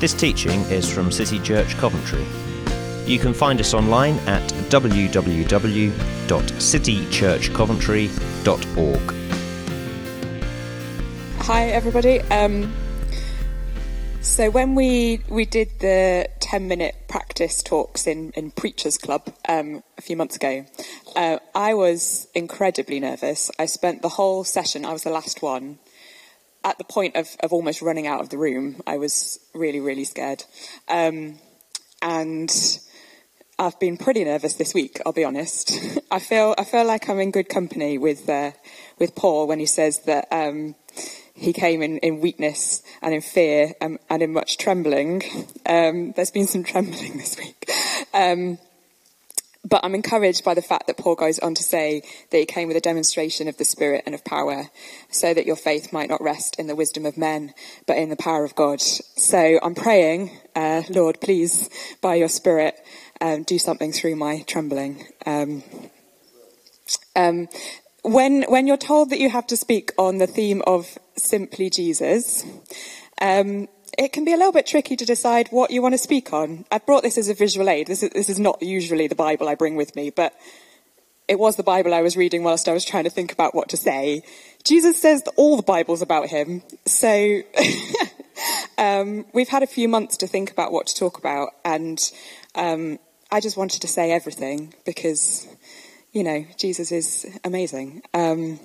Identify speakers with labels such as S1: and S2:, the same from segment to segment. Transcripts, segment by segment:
S1: This teaching is from City Church Coventry. You can find us online at www.citychurchcoventry.org.
S2: Hi, everybody. Um, so when we we did the ten minute practice talks in in Preachers Club um, a few months ago, uh, I was incredibly nervous. I spent the whole session. I was the last one at the point of, of almost running out of the room, I was really, really scared. Um, and I've been pretty nervous this week, I'll be honest. I feel, I feel like I'm in good company with, uh, with Paul when he says that, um, he came in, in weakness and in fear um, and in much trembling. Um, there's been some trembling this week. Um, but I'm encouraged by the fact that Paul goes on to say that he came with a demonstration of the Spirit and of power, so that your faith might not rest in the wisdom of men, but in the power of God. So I'm praying, uh, Lord, please, by your Spirit, um, do something through my trembling. Um, um, when when you're told that you have to speak on the theme of simply Jesus, um, it can be a little bit tricky to decide what you want to speak on. I brought this as a visual aid. This is, this is not usually the Bible I bring with me, but it was the Bible I was reading whilst I was trying to think about what to say. Jesus says that all the Bible's about him, so um, we've had a few months to think about what to talk about, and um, I just wanted to say everything because, you know, Jesus is amazing. Um,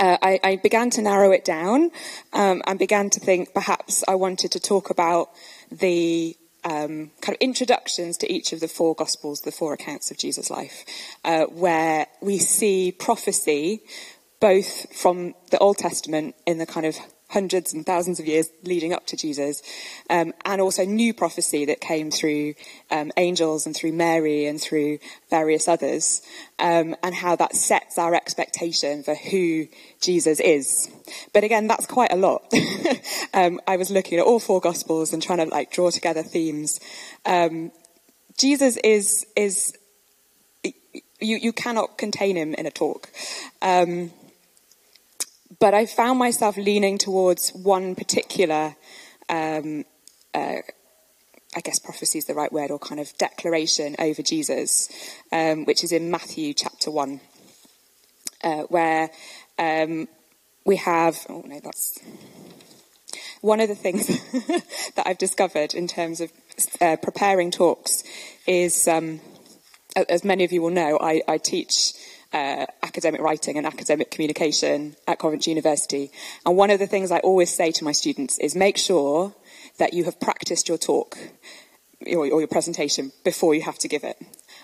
S2: uh, I, I, began to narrow it down um, and began to think perhaps I wanted to talk about the um, kind of introductions to each of the four Gospels, the four accounts of Jesus' life, uh, where we see prophecy both from the Old Testament in the kind of hundreds and thousands of years leading up to Jesus, um, and also new prophecy that came through um, angels and through Mary and through various others, um, and how that sets our expectation for who Jesus is. But again, that's quite a lot. Um, I was looking at all four Gospels and trying to like draw together themes. Um, Jesus is is you you cannot contain him in a talk. Um, but I found myself leaning towards one particular, um, uh, I guess prophecy is the right word, or kind of declaration over Jesus, um, which is in Matthew chapter 1, uh, where um, we have, oh no, that's one of the things that I've discovered in terms of uh, preparing talks is, um, as many of you will know, I, I teach uh, academic writing and academic communication at Coventry University. And one of the things I always say to my students is make sure that you have practiced your talk or, your presentation before you have to give it.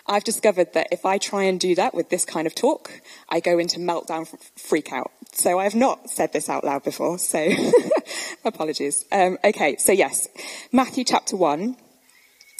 S2: I've discovered that if I try and do that with this kind of talk, I go into meltdown freak out. So I have not said this out loud before, so apologies. Um, okay, so yes, Matthew chapter 1,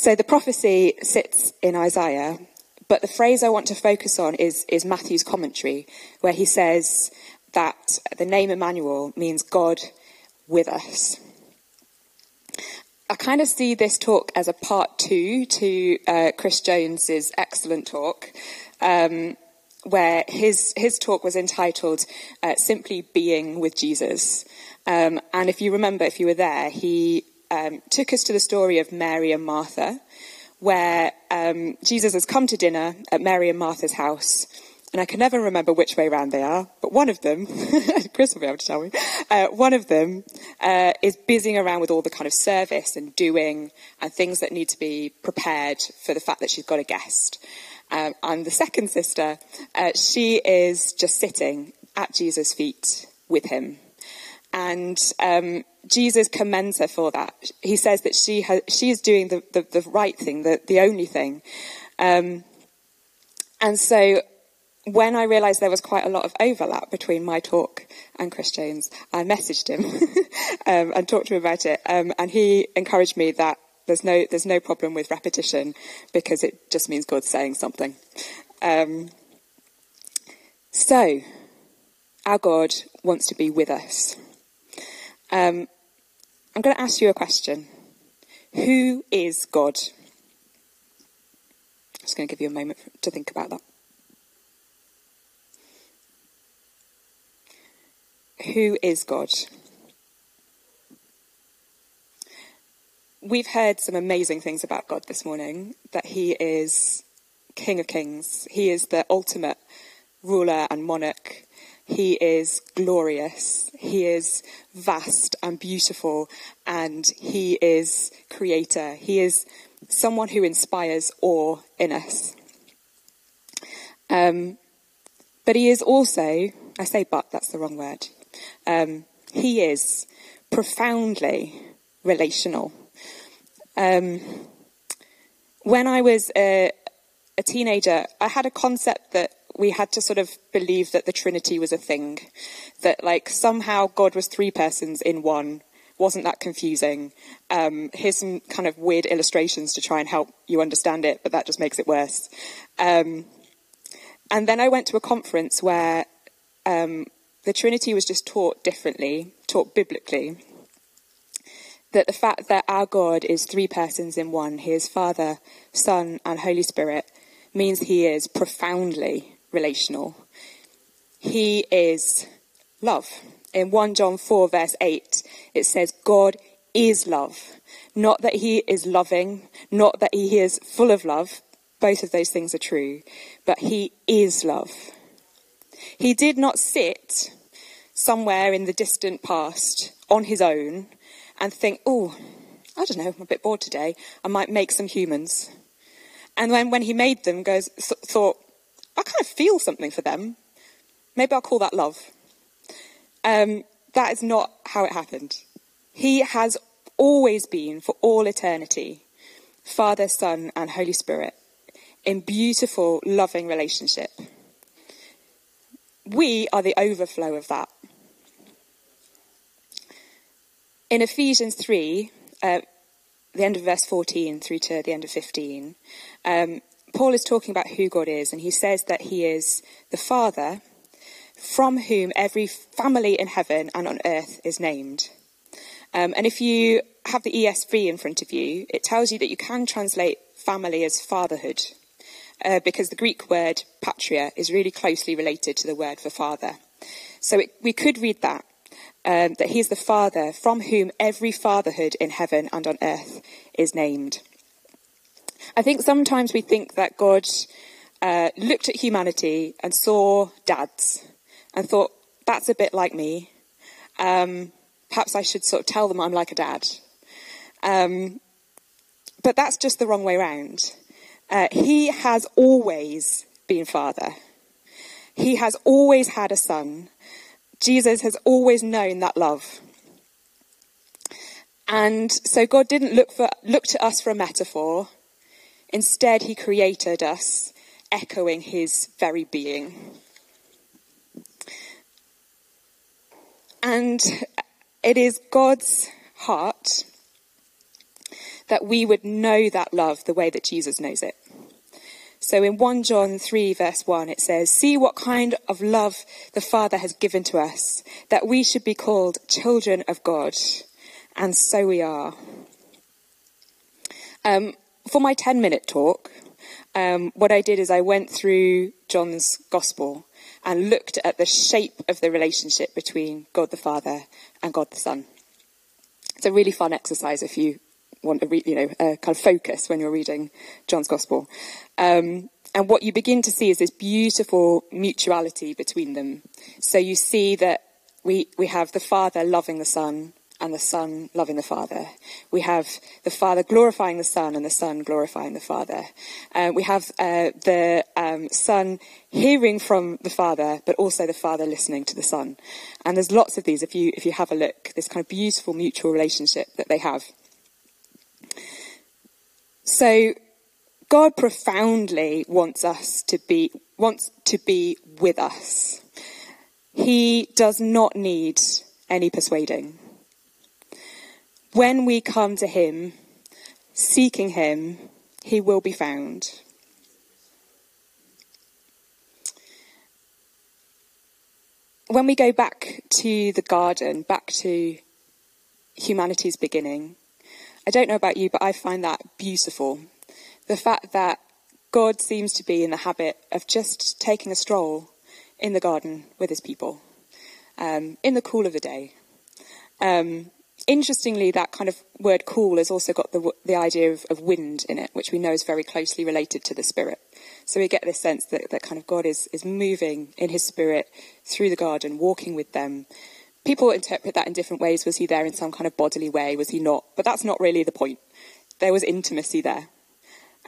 S2: So the prophecy sits in Isaiah, but the phrase I want to focus on is, is Matthew's commentary, where he says that the name Emmanuel means God with us. I kind of see this talk as a part two to uh, Chris Jones's excellent talk, um, where his his talk was entitled uh, "Simply Being with Jesus." Um, and if you remember, if you were there, he um, took us to the story of Mary and Martha, where um, Jesus has come to dinner at Mary and Martha's house. And I can never remember which way round they are, but one of them, Chris will be able to tell me, uh, one of them uh, is busying around with all the kind of service and doing and things that need to be prepared for the fact that she's got a guest. Um, and the second sister, uh, she is just sitting at Jesus' feet with him. And um, Jesus commends her for that. He says that she, has, she is doing the, the, the right thing, the, the only thing. Um, and so when I realised there was quite a lot of overlap between my talk and Chris Jones, I messaged him um, and talked to him about it. Um, and he encouraged me that there's no, there's no problem with repetition because it just means God's saying something. Um, so, our God wants to be with us. Um, I'm going to ask you a question. Who is God? I'm just going to give you a moment to think about that. Who is God? We've heard some amazing things about God this morning that He is King of Kings, He is the ultimate ruler and monarch. He is glorious. He is vast and beautiful. And he is creator. He is someone who inspires awe in us. Um, but he is also, I say but, that's the wrong word. Um, he is profoundly relational. Um, when I was a, a teenager, I had a concept that we had to sort of believe that the Trinity was a thing, that like somehow God was three persons in one. Wasn't that confusing? Um, here's some kind of weird illustrations to try and help you understand it, but that just makes it worse. Um, and then I went to a conference where um, the Trinity was just taught differently, taught biblically. That the fact that our God is three persons in one, He is Father, Son, and Holy Spirit, means He is profoundly relational. He is love. In 1 John 4, verse 8, it says, God is love. Not that he is loving, not that he is full of love. Both of those things are true. But he is love. He did not sit somewhere in the distant past on his own and think, oh, I don't know, I'm a bit bored today. I might make some humans. And then when he made them, goes thought, I kind of feel something for them. Maybe I'll call that love. Um, that is not how it happened. He has always been, for all eternity, Father, Son, and Holy Spirit in beautiful, loving relationship. We are the overflow of that. In Ephesians 3, uh, the end of verse 14 through to the end of 15, um, Paul is talking about who God is, and he says that he is the Father from whom every family in heaven and on earth is named. Um, and if you have the ESV in front of you, it tells you that you can translate family as fatherhood, uh, because the Greek word patria is really closely related to the word for father. So it, we could read that, um, that he is the Father from whom every fatherhood in heaven and on earth is named. I think sometimes we think that God uh, looked at humanity and saw dads and thought, that's a bit like me. Um, perhaps I should sort of tell them I'm like a dad. Um, but that's just the wrong way around. Uh, he has always been father. He has always had a son. Jesus has always known that love. And so God didn't look for look to us for a metaphor. Instead, he created us, echoing his very being. And it is God's heart that we would know that love the way that Jesus knows it. So in 1 John 3 verse 1 it says, See what kind of love the Father has given to us, that we should be called children of God. And so we are. Um, for my 10 minute talk, um, what I did is I went through John's Gospel and looked at the shape of the relationship between God the Father and God the Son. It's a really fun exercise if you want to you know, a kind of focus when you're reading John's Gospel. Um, and what you begin to see is this beautiful mutuality between them. So you see that we, we have the Father loving the Son and the Son loving the Father. We have the Father glorifying the Son and the Son glorifying the Father. Uh, we have uh, the um, Son hearing from the Father, but also the Father listening to the Son. And there's lots of these if you if you have a look. This kind of beautiful mutual relationship that they have. So God profoundly wants us to be wants to be with us. He does not need any persuading. When we come to him, seeking him, he will be found. When we go back to the garden, back to humanity's beginning, I don't know about you, but I find that beautiful. The fact that God seems to be in the habit of just taking a stroll in the garden with his people um, in the cool of the day. Um, interestingly, that kind of word cool has also got the, the idea of, of, wind in it, which we know is very closely related to the spirit. So we get this sense that, that kind of God is, is moving in his spirit through the garden, walking with them. People interpret that in different ways. Was he there in some kind of bodily way? Was he not? But that's not really the point. There was intimacy there.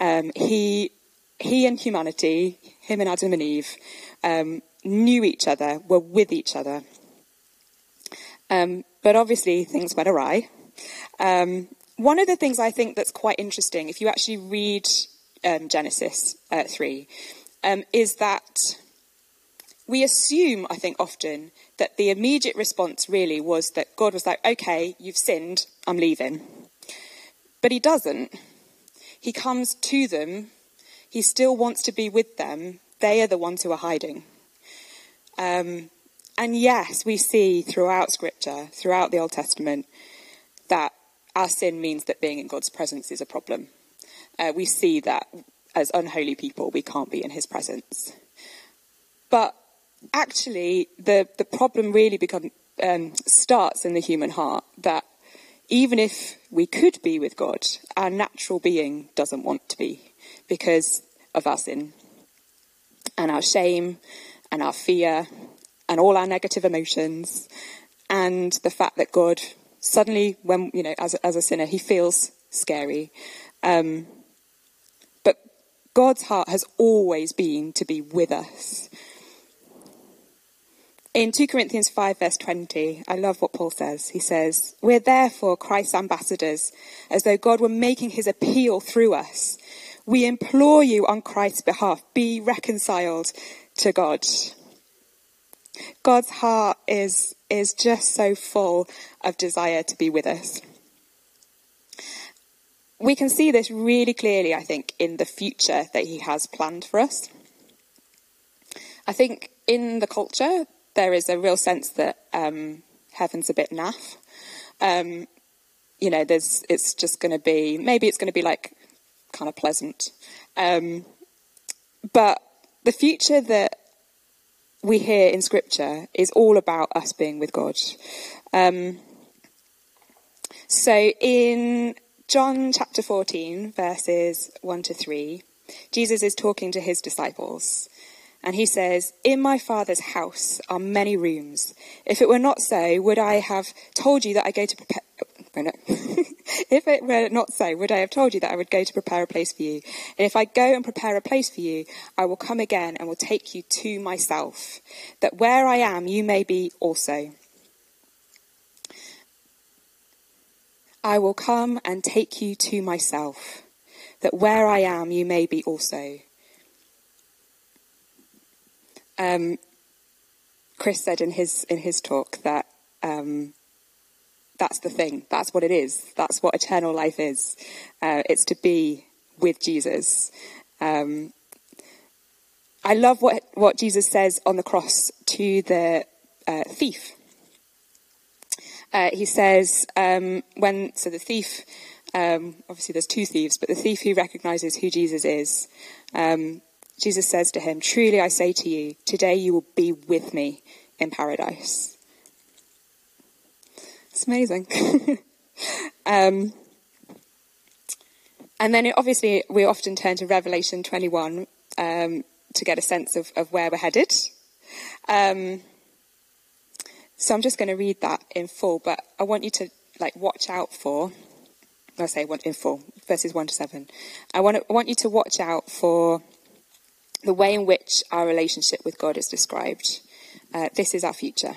S2: Um, he, he and humanity, him and Adam and Eve, um, knew each other, were with each other. Um, but obviously, things went awry. Um, one of the things I think that's quite interesting, if you actually read um, Genesis uh, 3, um, is that we assume, I think, often that the immediate response really was that God was like, okay, you've sinned, I'm leaving. But he doesn't. He comes to them, he still wants to be with them. They are the ones who are hiding. Um, and yes, we see throughout Scripture, throughout the Old Testament, that our sin means that being in God's presence is a problem. Uh, we see that as unholy people, we can't be in His presence. But actually, the, the problem really become, um, starts in the human heart that even if we could be with God, our natural being doesn't want to be because of our sin and our shame and our fear and all our negative emotions and the fact that God suddenly, when, you know, as, as a sinner, he feels scary. Um, but God's heart has always been to be with us. In 2 Corinthians 5, verse 20, I love what Paul says. He says, We're therefore Christ's ambassadors, as though God were making his appeal through us. We implore you on Christ's behalf, be reconciled to God. God's heart is, is just so full of desire to be with us. We can see this really clearly, I think, in the future that He has planned for us. I think in the culture, there is a real sense that um, heaven's a bit naff. Um, you know, there's it's just going to be maybe it's going to be like kind of pleasant, um, but the future that we hear in Scripture is all about us being with God. Um, so in John chapter 14, verses 1 to 3, Jesus is talking to his disciples. And he says, In my Father's house are many rooms. If it were not so, would I have told you that I go to prepare. if it were not so, would I have told you that I would go to prepare a place for you? And if I go and prepare a place for you, I will come again and will take you to myself, that where I am, you may be also. I will come and take you to myself, that where I am, you may be also. Um, Chris said in his in his talk that um, that's the thing. That's what it is. That's what eternal life is. Uh, it's to be with Jesus. Um, I love what, what Jesus says on the cross to the uh, thief. Uh, he says, um, when, so the thief, um, obviously there's two thieves, but the thief who recognizes who Jesus is, um, Jesus says to him, Truly I say to you, today you will be with me in paradise. It's amazing. um, and then it, obviously we often turn to Revelation 21 um, to get a sense of, of where we're headed. Um, so I'm just going to read that in full, but I want you to like watch out for. I say one in full, verses one to seven. I want to, I want you to watch out for the way in which our relationship with God is described. Uh, this is our future.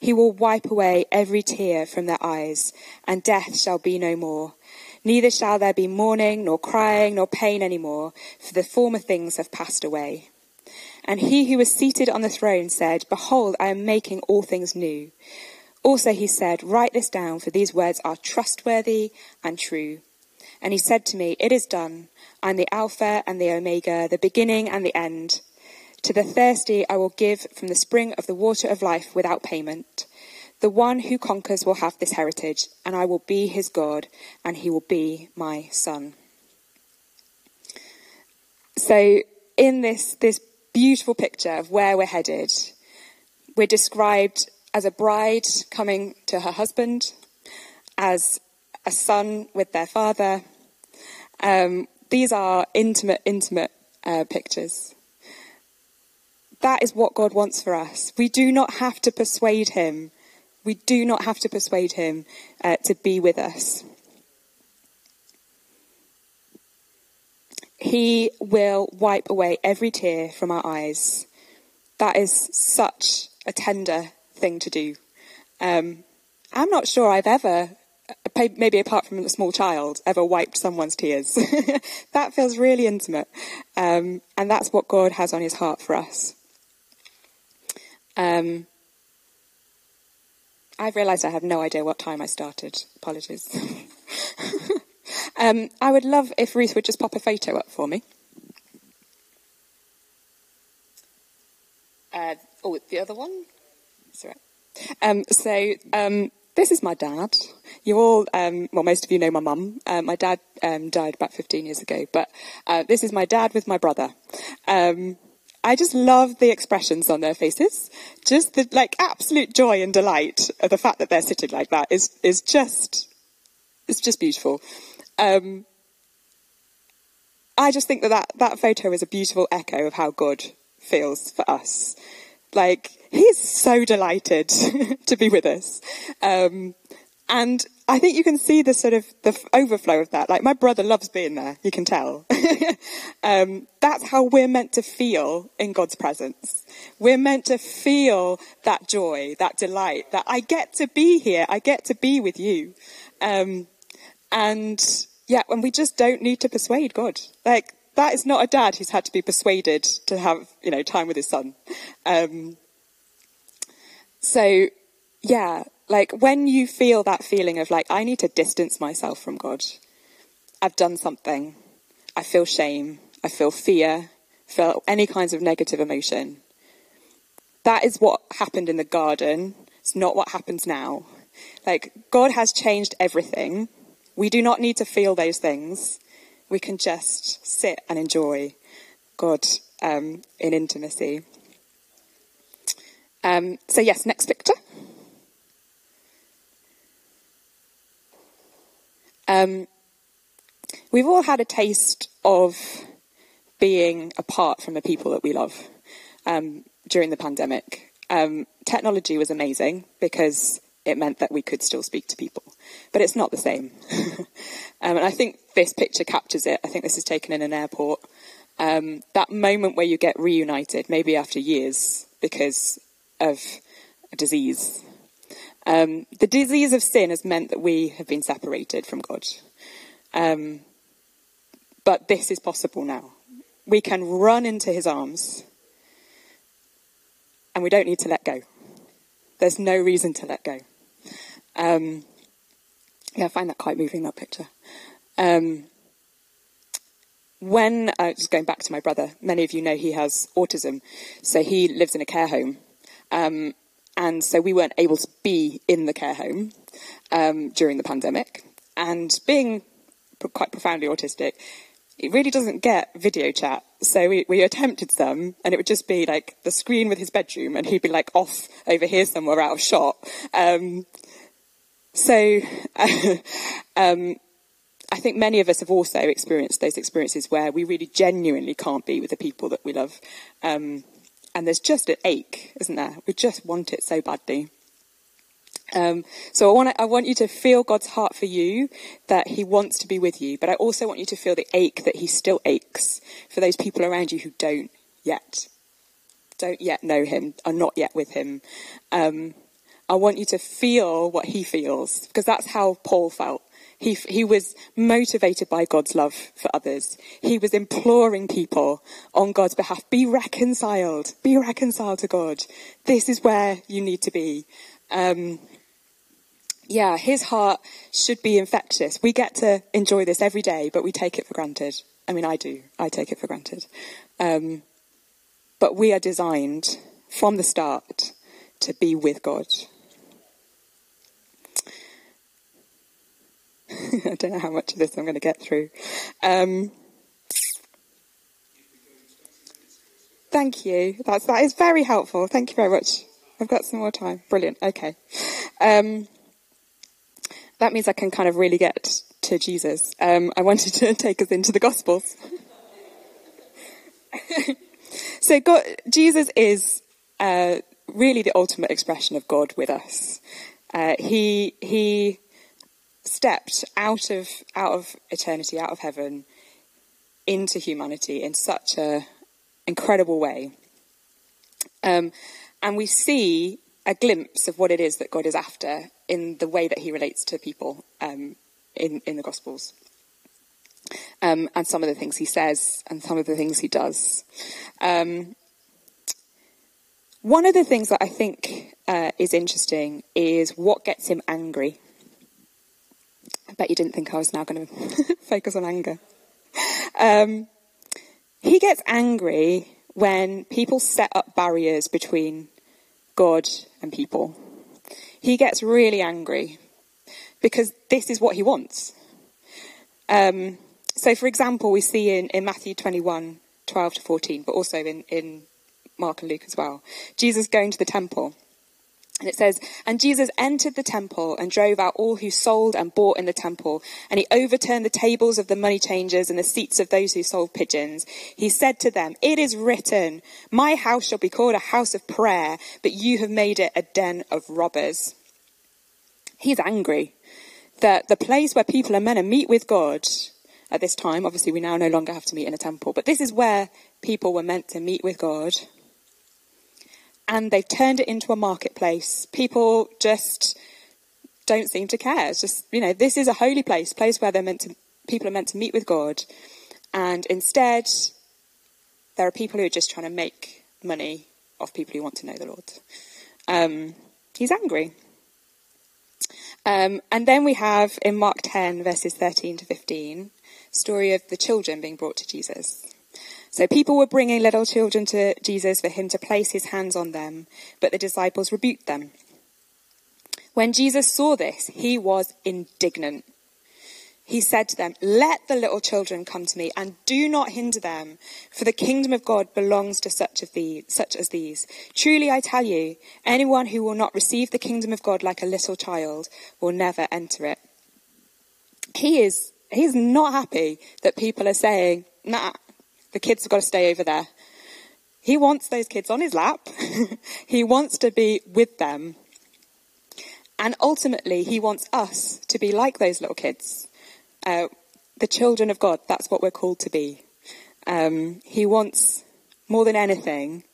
S2: He will wipe away every tear from their eyes, and death shall be no more. Neither shall there be mourning, nor crying, nor pain any more, for the former things have passed away. And he who was seated on the throne said, Behold, I am making all things new. Also he said, Write this down, for these words are trustworthy and true. And he said to me, It is done. I am the Alpha and the Omega, the beginning and the end. To the thirsty I will give from the spring of the water of life without payment. The one who conquers will have this heritage, and I will be his God, and he will be my son. So, in this, this beautiful picture of where we're headed, we're described as a bride coming to her husband, as a son with their father. Um, these are intimate, intimate uh, pictures. That is what God wants for us. We do not have to persuade him we do not have to persuade him uh, to be with us. He will wipe away every tear from our eyes. That is such a tender thing to do. Um, I'm not sure I've ever, maybe apart from a small child, ever wiped someone's tears. that feels really intimate. Um, and that's what God has on his heart for us. Um, I've realised I have no idea what time I started. Apologies. um, I would love if Ruth would just pop a photo up for me. Uh, oh, the other one? Sorry. Um, so, um, this is my dad. You all, um, well, most of you know my mum. Uh, my dad um, died about 15 years ago, but uh, this is my dad with my brother. Um, I just love the expressions on their faces. Just the like absolute joy and delight of the fact that they're sitting like that is is just it's just beautiful. Um, I just think that, that that photo is a beautiful echo of how God feels for us. Like he's so delighted to be with us, um, and I think you can see the sort of the overflow of that. Like my brother loves being there, you can tell. um, that's how we're meant to feel in God's presence. We're meant to feel that joy, that delight, that I get to be here, I get to be with you. Um, and yeah, and we just don't need to persuade God. Like that is not a dad who's had to be persuaded to have you know time with his son. Um, so yeah, like when you feel that feeling of like, I need to distance myself from God, I've done something, I feel shame, I feel fear, feel any kinds of negative emotion. That is what happened in the garden. It's not what happens now. Like, God has changed everything. We do not need to feel those things. We can just sit and enjoy God um, in intimacy. Um, so, yes, next picture. Um, we've all had a taste of being apart from the people that we love um, during the pandemic. Um, technology was amazing because it meant that we could still speak to people, but it's not the same. Um, and I think this picture captures it. I think this is taken in an airport. Um, that moment where you get reunited, maybe after years, because of a disease um, the disease of sin has meant that we have been separated from God. Um, but this is possible now. We can run into his arms and we don't need to let go. There's no reason to let go. Um, yeah, I find that quite moving, that picture. Um, when, uh, just going back to my brother, many of you know he has autism, so he lives in a care home. And so we weren't able to be in the care home um, during the pandemic. And being quite profoundly autistic, it really doesn't get video chat. So we, we attempted some, and it would just be like the screen with his bedroom, and he'd be like off over here somewhere out of shot. Um, so um, I think many of us have also experienced those experiences where we really genuinely can't be with the people that we love. Um, and there's just an ache, isn't there? We just want it so badly. Um, so I want, I want you to feel God's heart for you, that He wants to be with you, but I also want you to feel the ache that He still aches for those people around you who don't yet, don't yet know Him, are not yet with Him. Um, I want you to feel what He feels, because that's how Paul felt. He, he was motivated by God's love for others. He was imploring people on God's behalf, be reconciled, be reconciled to God. This is where you need to be. Um, yeah, his heart should be infectious. We get to enjoy this every day, but we take it for granted. I mean, I do. I take it for granted. Um, but we are designed from the start to be with God. I don't know how much of this I'm going to get through. Um, thank you. That's, that is very helpful. Thank you very much. I've got some more time. Brilliant. Okay. Um, that means I can kind of really get to Jesus. Um, I wanted to take us into the Gospels. so God, Jesus is uh, really the ultimate expression of God with us. Uh, he he stepped out of out of eternity, out of heaven, into humanity in such a incredible way. Um, and we see a glimpse of what it is that God is after in the way that He relates to people um, in in the Gospels. Um, and some of the things he says and some of the things he does. Um, one of the things that I think uh, is interesting is what gets him angry. I bet you didn't think I was now going to focus on anger. Um, he gets angry when people set up barriers between God and people. He gets really angry because this is what he wants. Um, so, for example, we see in, in Matthew 21 12 to 14, but also in, in Mark and Luke as well, Jesus going to the temple. And it says, And Jesus entered the temple and drove out all who sold and bought in the temple. And he overturned the tables of the money changers and the seats of those who sold pigeons. He said to them, It is written, My house shall be called a house of prayer, but you have made it a den of robbers. He's angry that the place where people are meant to meet with God at this time, obviously we now no longer have to meet in a temple, but this is where people were meant to meet with God and they've turned it into a marketplace. People just don't seem to care. It's just, you know, this is a holy place, place where they're meant to, people are meant to meet with God. And instead, there are people who are just trying to make money off people who want to know the Lord. Um, he's angry. Um, and then we have in Mark 10, verses 13 to 15, story of the children being brought to Jesus. So people were bringing little children to Jesus for him to place his hands on them, but the disciples rebuked them. When Jesus saw this, he was indignant. He said to them, Let the little children come to me, and do not hinder them, for the kingdom of God belongs to such, of these, such as these. Truly I tell you, anyone who will not receive the kingdom of God like a little child will never enter it. He is, he is not happy that people are saying, Nah, the kids have got to stay over there. He wants those kids on his lap. he wants to be with them. And ultimately, he wants us to be like those little kids. Uh, the children of God, that's what we're called to be. Um, he wants, more than anything,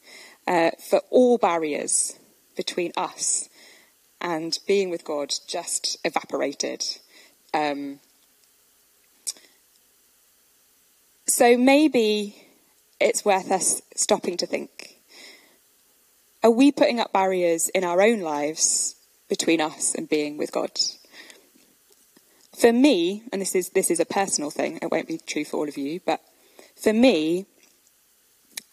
S2: uh, for all barriers between us and being with God just evaporated. Um, So maybe it's worth us stopping to think. Are we putting up barriers in our own lives between us and being with God? For me, and this is this is a personal thing, it won't be true for all of you, but for me,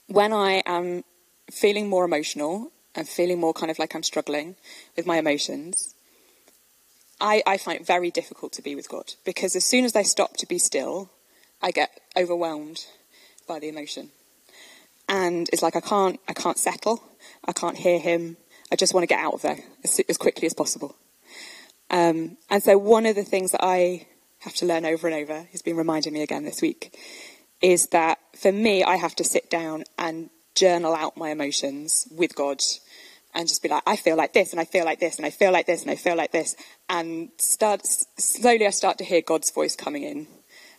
S2: when I am feeling more emotional and feeling more kind of like I'm struggling with my emotions, I, I find it very difficult to be with God because as soon as I stop to be still, I get overwhelmed by the emotion. And it's like I can't, I can't settle. I can't hear him. I just want to get out of there as, as quickly as possible. Um, and so one of the things that I have to learn over and over, he's been reminding me again this week, is that for me, I have to sit down and journal out my emotions with God and just be like, I feel like this, and I feel like this, and I feel like this, and I feel like this, and start slowly. I start to hear God's voice coming in,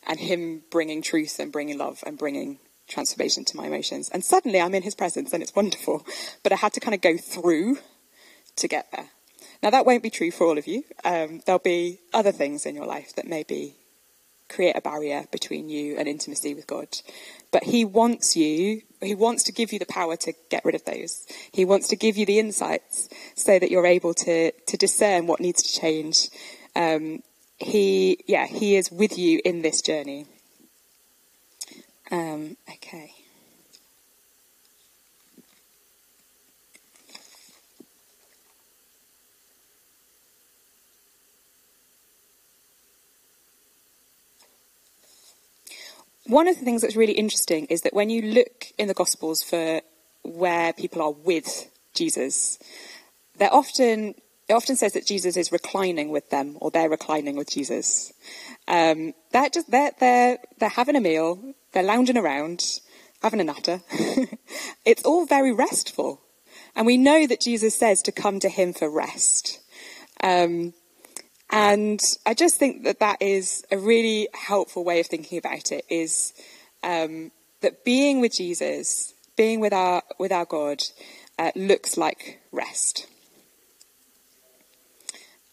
S2: and Him bringing truth and bringing love and bringing transformation to my emotions. And suddenly, I'm in His presence, and it's wonderful. But I had to kind of go through to get there. Now, that won't be true for all of you. Um, there'll be other things in your life that maybe create a barrier between you and intimacy with God. But He wants you, He wants to give you the power to get rid of those. He wants to give you the insights so that you're able to, to discern what needs to change. Um, he, yeah, He is with you in this journey. Um, okay. One of the things that's really interesting is that when you look in the Gospels for where people are with Jesus, they're often it often says that Jesus is reclining with them, or they're reclining with Jesus. Um, they're just they're they're they're having a meal, they're lounging around, having a natter. it's all very restful, and we know that Jesus says to come to Him for rest. Um, and I just think that that is a really helpful way of thinking about it is um, that being with Jesus, being with our, with our God, uh, looks like rest.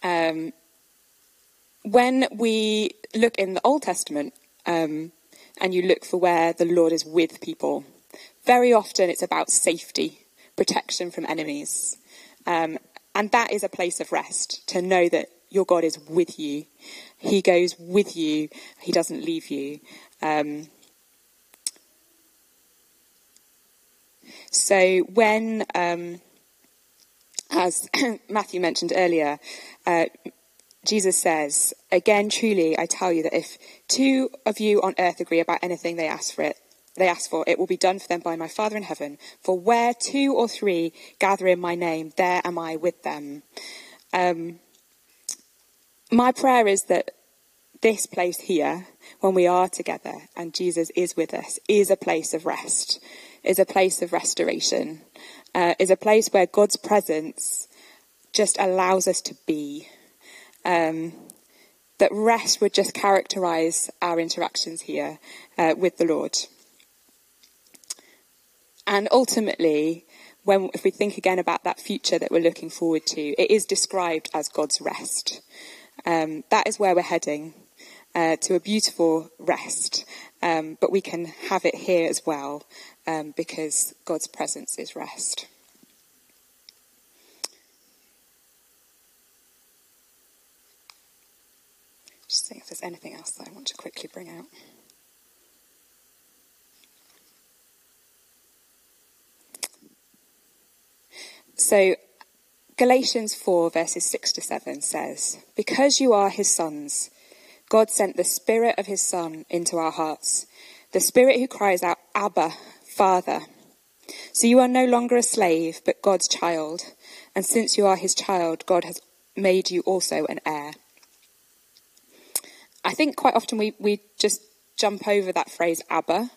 S2: Um, when we look in the Old Testament um, and you look for where the Lord is with people, very often it's about safety, protection from enemies. Um, and that is a place of rest, to know that your God is with you. He goes with you. He doesn't leave you. Um, so when, um, as Matthew mentioned earlier, uh, Jesus says, Again, truly, I tell you that if two of you on earth agree about anything they ask for it, they ask for, it will be done for them by my Father in heaven. For where two or three gather in my name, there am I with them. Um, my prayer is that this place here, when we are together and Jesus is with us, is a place of rest, is a place of restoration, uh, is a place where God's presence just allows us to be. Um, that rest would just characterize our interactions here uh, with the Lord. And ultimately, when, if we think again about that future that we're looking forward to, it is described as God's rest. Um, that is where we're heading uh, to a beautiful rest, um, but we can have it here as well um, because God's presence is rest. Just see if there's anything else that I want to quickly bring out. So Galatians 4, verses 6 to 7 says, Because you are his sons, God sent the Spirit of his Son into our hearts, the Spirit who cries out, Abba, Father. So you are no longer a slave, but God's child. And since you are his child, God has made you also an heir. I think quite often we, we just jump over that phrase, Abba.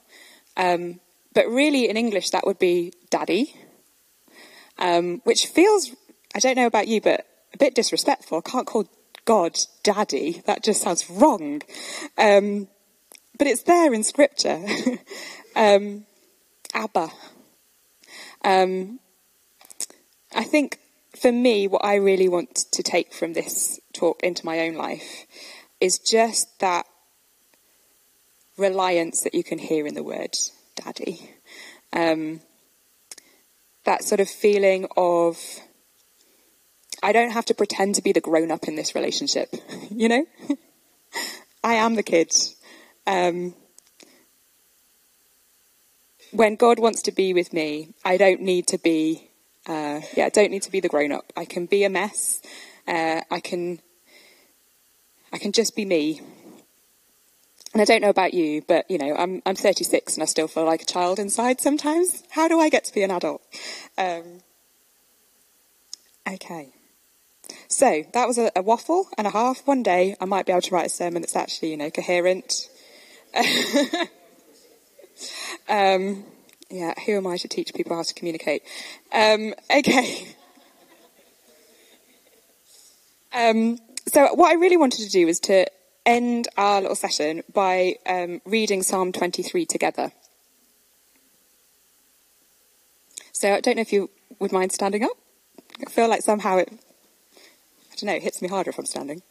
S2: Um, but really, in English, that would be daddy, um, which feels I don't know about you, but a bit disrespectful. I can't call God daddy. That just sounds wrong. Um, but it's there in scripture. um, Abba. Um, I think for me, what I really want to take from this talk into my own life is just that reliance that you can hear in the word daddy. Um, that sort of feeling of I don't have to pretend to be the grown up in this relationship, you know? I am the kid. Um, when God wants to be with me, I don't need to be, uh, yeah, I don't need to be the grown up. I can be a mess. Uh, I can, I can just be me. And I don't know about you, but you know, I'm I'm 36 and I still feel like a child inside sometimes. How do I get to be an adult? Um, okay. So that was a, a, waffle and a half. One day I might be able to write a sermon that's actually, you know, coherent. um, yeah, who am I to teach people how to communicate? Um, okay. Um, so what I really wanted to do was to end our little session by um, reading Psalm 23 together. So I don't know if you would mind standing up. I feel like somehow it, I don't know, it hits me harder if I'm standing.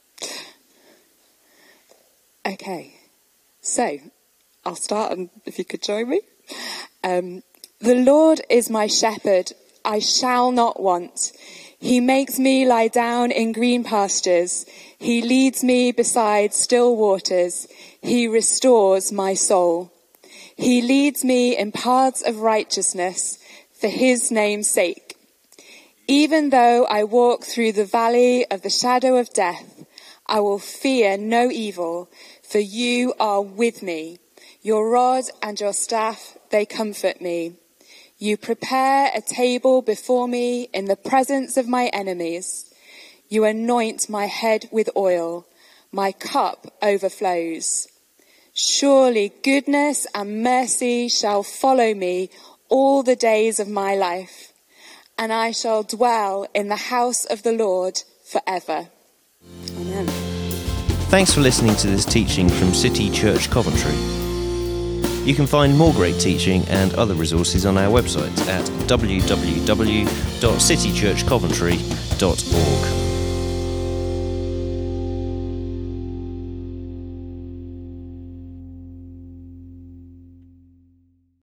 S2: Okay, so I'll start, and if you could join me. Um, the Lord is my shepherd; I shall not want. He makes me lie down in green pastures. He leads me beside still waters. He restores my soul. He leads me in paths of righteousness for his name's sake. Even though I walk through the valley of the shadow of death, I will fear no evil, for you are with me. Your rod and your staff, they comfort me. You prepare a table before me in the presence of my enemies. You anoint my head with oil. My cup overflows. Surely goodness and mercy shall follow me all the days of my life, and I shall dwell in the house of the Lord forever. Amen.
S1: Thanks for listening to this teaching from City Church Coventry. You can find more great teaching and other resources on our website at www.citychurchcoventry.org.